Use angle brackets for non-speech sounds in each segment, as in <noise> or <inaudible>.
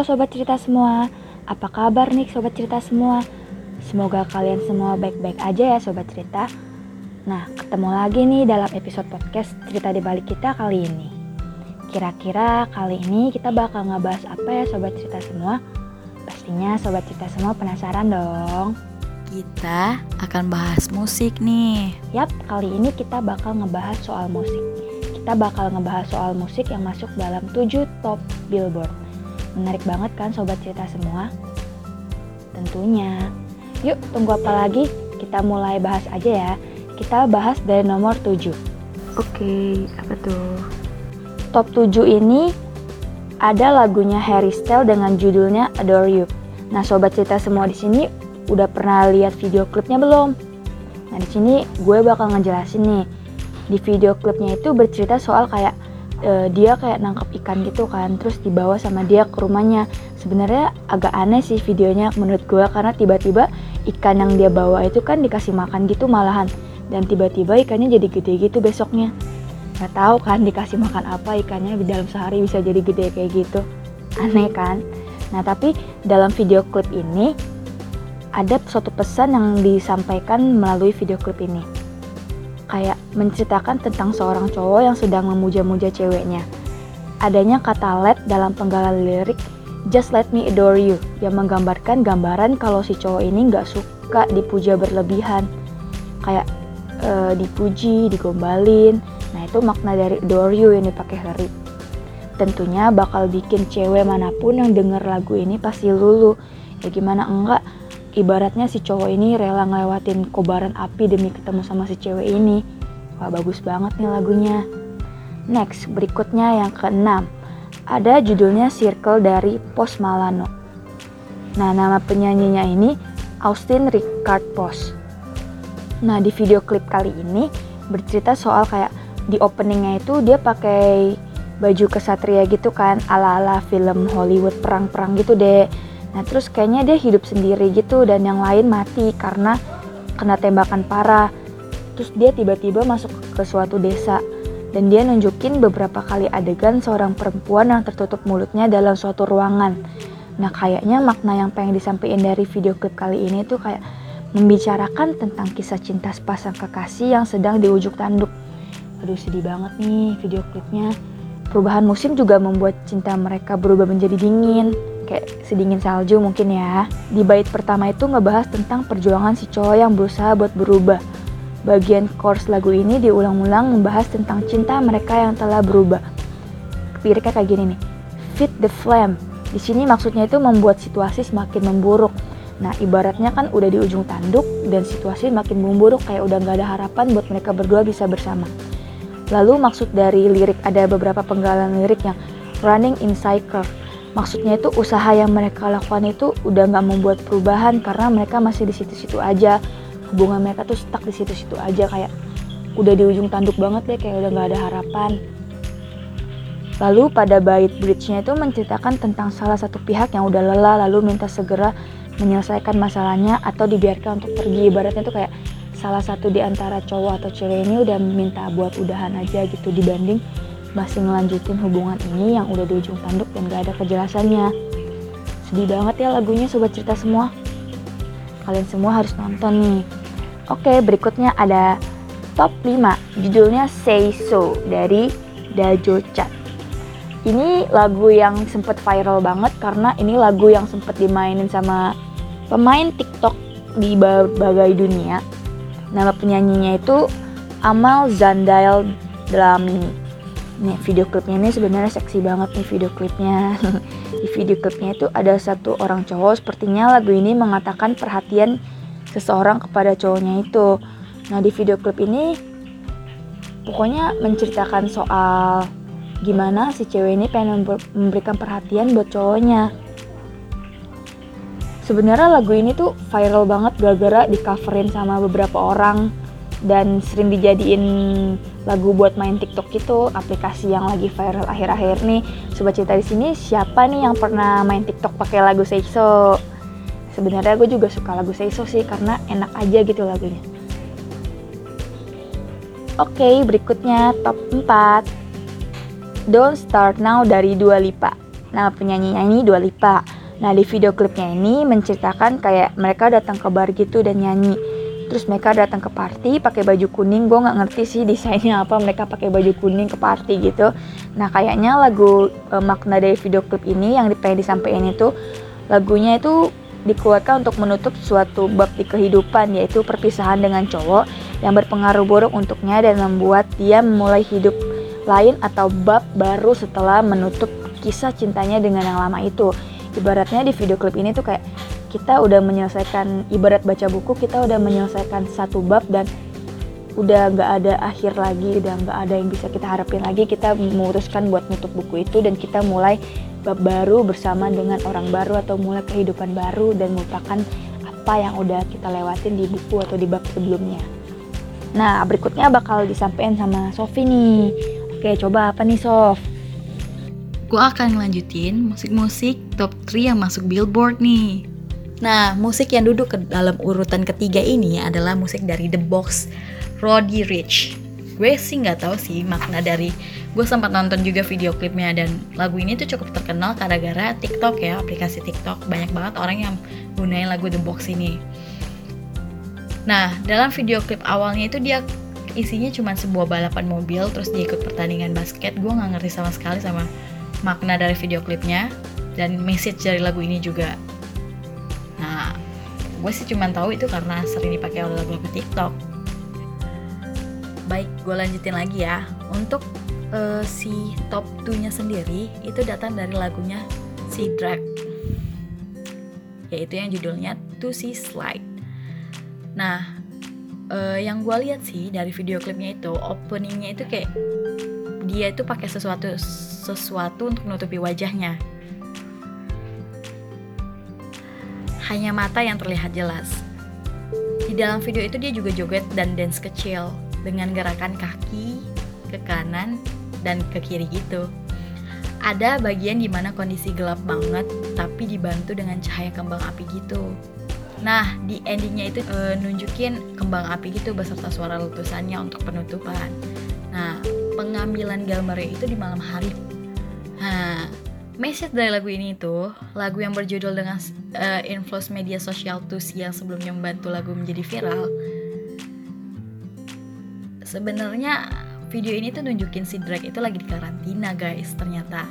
Halo sobat cerita semua, apa kabar nih sobat cerita semua? Semoga kalian semua baik-baik aja ya sobat cerita. Nah, ketemu lagi nih dalam episode podcast cerita di balik kita kali ini. Kira-kira kali ini kita bakal ngebahas apa ya sobat cerita semua? Pastinya sobat cerita semua penasaran dong. Kita akan bahas musik nih. Yap, kali ini kita bakal ngebahas soal musik. Kita bakal ngebahas soal musik yang masuk dalam 7 top Billboard Menarik banget kan sobat cerita semua? Tentunya. Yuk tunggu apa lagi? Kita mulai bahas aja ya. Kita bahas dari nomor 7. Oke, apa tuh? Top 7 ini ada lagunya Harry Styles dengan judulnya Adore You. Nah, sobat cerita semua di sini udah pernah lihat video klipnya belum? Nah, di sini gue bakal ngejelasin nih. Di video klipnya itu bercerita soal kayak uh, dia kayak nangkep ikan gitu kan terus dibawa sama dia ke rumahnya. Sebenarnya agak aneh sih videonya menurut gue karena tiba-tiba ikan yang dia bawa itu kan dikasih makan gitu malahan dan tiba-tiba ikannya jadi gede gitu besoknya. Nggak tahu kan dikasih makan apa ikannya di dalam sehari bisa jadi gede kayak gitu. Aneh kan? Nah tapi dalam video klip ini ada suatu pesan yang disampaikan melalui video klip ini kayak menceritakan tentang seorang cowok yang sedang memuja-muja ceweknya. Adanya kata let dalam penggalan lirik Just Let Me Adore You yang menggambarkan gambaran kalau si cowok ini nggak suka dipuja berlebihan. Kayak e, dipuji, digombalin. Nah itu makna dari adore you yang dipakai lirik. Tentunya bakal bikin cewek mana pun yang denger lagu ini pasti lulu. Ya gimana enggak, ibaratnya si cowok ini rela ngelewatin kobaran api demi ketemu sama si cewek ini. Wah bagus banget nih lagunya. Next, berikutnya yang keenam. Ada judulnya Circle dari Post Malano. Nah, nama penyanyinya ini Austin Ricard Post. Nah, di video klip kali ini bercerita soal kayak di openingnya itu dia pakai baju kesatria gitu kan ala-ala film Hollywood perang-perang gitu deh Nah terus kayaknya dia hidup sendiri gitu dan yang lain mati karena kena tembakan parah. Terus dia tiba-tiba masuk ke suatu desa dan dia nunjukin beberapa kali adegan seorang perempuan yang tertutup mulutnya dalam suatu ruangan. Nah kayaknya makna yang pengen disampaikan dari video klip kali ini tuh kayak membicarakan tentang kisah cinta sepasang kekasih yang sedang di ujung tanduk. Aduh sedih banget nih video klipnya. Perubahan musim juga membuat cinta mereka berubah menjadi dingin kayak sedingin salju mungkin ya. Di bait pertama itu ngebahas tentang perjuangan si cowok yang berusaha buat berubah. Bagian chorus lagu ini diulang-ulang membahas tentang cinta mereka yang telah berubah. Liriknya kayak gini nih. Fit the flame. Di sini maksudnya itu membuat situasi semakin memburuk. Nah, ibaratnya kan udah di ujung tanduk dan situasi makin memburuk kayak udah nggak ada harapan buat mereka berdua bisa bersama. Lalu maksud dari lirik ada beberapa penggalan lirik yang running in cycle maksudnya itu usaha yang mereka lakukan itu udah nggak membuat perubahan karena mereka masih di situ-situ aja. Hubungan mereka tuh stuck di situ-situ aja kayak udah di ujung tanduk banget ya kayak udah nggak ada harapan. Lalu pada bait bridge-nya itu menceritakan tentang salah satu pihak yang udah lelah lalu minta segera menyelesaikan masalahnya atau dibiarkan untuk pergi. Ibaratnya tuh kayak salah satu di antara cowok atau cewek ini udah minta buat udahan aja gitu dibanding masih ngelanjutin hubungan ini yang udah di ujung tanduk dan gak ada kejelasannya. Sedih banget ya lagunya sobat cerita semua. Kalian semua harus nonton nih. Oke, berikutnya ada top 5 judulnya Say So dari Dajo Chat. Ini lagu yang sempet viral banget karena ini lagu yang sempet dimainin sama pemain TikTok di berbagai dunia. Nama penyanyinya itu Amal Zandail Dlamini nih video klipnya ini sebenarnya seksi banget nih video klipnya. <laughs> Di video klipnya itu ada satu orang cowok sepertinya lagu ini mengatakan perhatian seseorang kepada cowoknya itu. Nah di video klip ini pokoknya menceritakan soal gimana si cewek ini pengen memberikan perhatian buat cowoknya. Sebenarnya lagu ini tuh viral banget gara-gara di coverin sama beberapa orang dan sering dijadiin lagu buat main TikTok gitu, aplikasi yang lagi viral akhir-akhir nih. Sobat cerita di sini siapa nih yang pernah main TikTok pakai lagu Seiso? Sebenarnya gue juga suka lagu Seiso sih karena enak aja gitu lagunya. Oke, okay, berikutnya top 4. Don't Start Now dari Dua Lipa. Nah, penyanyinya ini Dua Lipa. Nah, di video klipnya ini menceritakan kayak mereka datang ke bar gitu dan nyanyi. Terus mereka datang ke party pakai baju kuning. Gue nggak ngerti sih desainnya apa mereka pakai baju kuning ke party gitu. Nah, kayaknya lagu e, makna dari video klip ini yang pengen disampaikan itu lagunya itu dikeluarkan untuk menutup suatu bab di kehidupan yaitu perpisahan dengan cowok yang berpengaruh buruk untuknya dan membuat dia memulai hidup lain atau bab baru setelah menutup kisah cintanya dengan yang lama itu. Ibaratnya di video klip ini tuh kayak kita udah menyelesaikan ibarat baca buku kita udah menyelesaikan satu bab dan udah nggak ada akhir lagi udah nggak ada yang bisa kita harapin lagi kita memutuskan buat nutup buku itu dan kita mulai bab baru bersama dengan orang baru atau mulai kehidupan baru dan melupakan apa yang udah kita lewatin di buku atau di bab sebelumnya. Nah, berikutnya bakal disampaikan sama Sofi nih. Oke, coba apa nih Sof? Gue akan ngelanjutin musik-musik top 3 yang masuk Billboard nih. Nah, musik yang duduk ke dalam urutan ketiga ini adalah musik dari The Box, Roddy Rich. Gue sih nggak tahu sih makna dari gue sempat nonton juga video klipnya dan lagu ini tuh cukup terkenal gara-gara TikTok ya aplikasi TikTok banyak banget orang yang gunain lagu The Box ini. Nah dalam video klip awalnya itu dia isinya cuma sebuah balapan mobil terus dia ikut pertandingan basket gue nggak ngerti sama sekali sama makna dari video klipnya dan message dari lagu ini juga. Nah gue sih cuma tahu itu karena sering dipakai oleh lagu-lagu TikTok. Baik, gue lanjutin lagi ya. Untuk uh, si top 2-nya sendiri itu datang dari lagunya si Drag yaitu yang judulnya To See Slide. Nah, uh, yang gue lihat sih dari video klipnya itu openingnya itu kayak dia itu pakai sesuatu sesuatu untuk menutupi wajahnya. Hanya mata yang terlihat jelas. Di dalam video itu dia juga joget dan dance kecil dengan gerakan kaki ke kanan dan ke kiri gitu. Ada bagian di mana kondisi gelap banget, tapi dibantu dengan cahaya kembang api gitu. Nah, di endingnya itu e, nunjukin kembang api gitu beserta suara letusannya untuk penutupan. Nah, pengambilan gambarnya itu di malam hari. Nah, message dari lagu ini itu lagu yang berjudul dengan uh, influence media sosial Tusi yang sebelumnya membantu lagu menjadi viral. Sebenarnya video ini tuh nunjukin si Drake itu lagi di karantina guys ternyata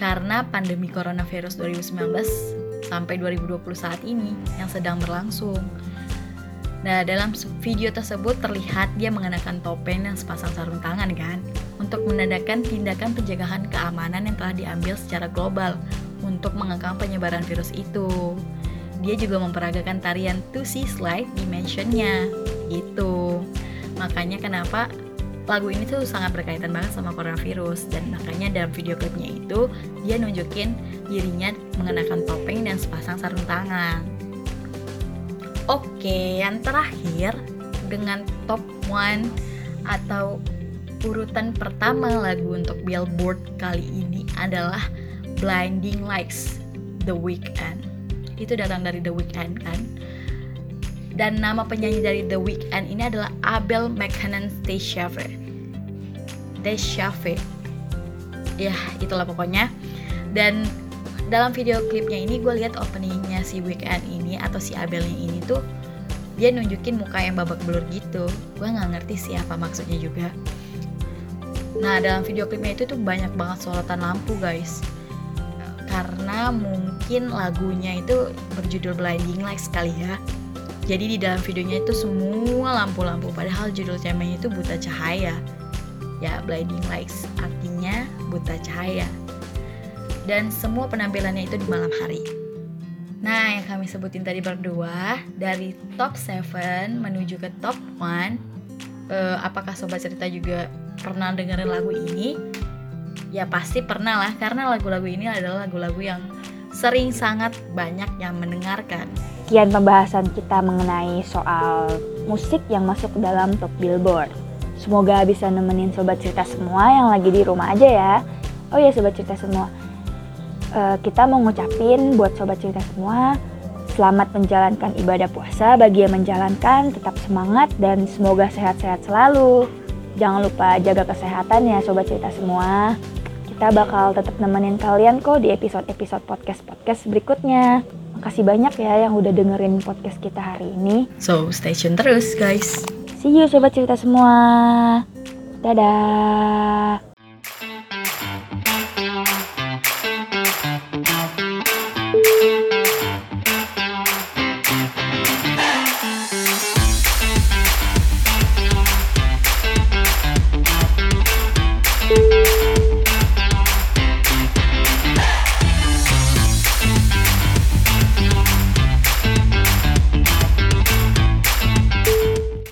karena pandemi coronavirus 2019 sampai 2020 saat ini yang sedang berlangsung. Nah, dalam video tersebut terlihat dia mengenakan topeng dan sepasang sarung tangan kan untuk menandakan tindakan penjagaan keamanan yang telah diambil secara global untuk mengekang penyebaran virus itu. Dia juga memperagakan tarian Tusi Slide Dimensionnya gitu. Makanya kenapa lagu ini tuh sangat berkaitan banget sama coronavirus dan makanya dalam video klipnya itu dia nunjukin dirinya mengenakan topeng dan sepasang sarung tangan. Oke, yang terakhir dengan top one atau urutan pertama lagu untuk Billboard kali ini adalah Blinding Lights The Weeknd. Itu datang dari The Weeknd kan? dan nama penyanyi dari The Weeknd ini adalah Abel McHannon Deschave. Deschave. Ya, itulah pokoknya. Dan dalam video klipnya ini gue lihat openingnya si Weeknd ini atau si Abelnya ini tuh dia nunjukin muka yang babak belur gitu. Gue nggak ngerti siapa maksudnya juga. Nah, dalam video klipnya itu tuh banyak banget sorotan lampu, guys. Karena mungkin lagunya itu berjudul Blinding Lights kali ya jadi di dalam videonya itu semua lampu-lampu padahal judul cemenya itu buta cahaya. Ya, blinding lights artinya buta cahaya. Dan semua penampilannya itu di malam hari. Nah, yang kami sebutin tadi berdua dari top 7 menuju ke top 1 uh, eh, apakah sobat cerita juga pernah dengerin lagu ini? Ya pasti pernah lah karena lagu-lagu ini adalah lagu-lagu yang sering sangat banyak yang mendengarkan. Sekian pembahasan kita mengenai soal musik yang masuk dalam top Billboard. Semoga bisa nemenin sobat cerita semua yang lagi di rumah aja ya. Oh ya sobat cerita semua, uh, kita mau ngucapin buat sobat cerita semua selamat menjalankan ibadah puasa bagi yang menjalankan tetap semangat dan semoga sehat-sehat selalu. Jangan lupa jaga kesehatan ya sobat cerita semua. Kita bakal tetap nemenin kalian kok di episode-episode podcast-podcast berikutnya. Makasih banyak ya yang udah dengerin podcast kita hari ini. So, stay tune terus guys. See you sobat cerita semua. Dadah.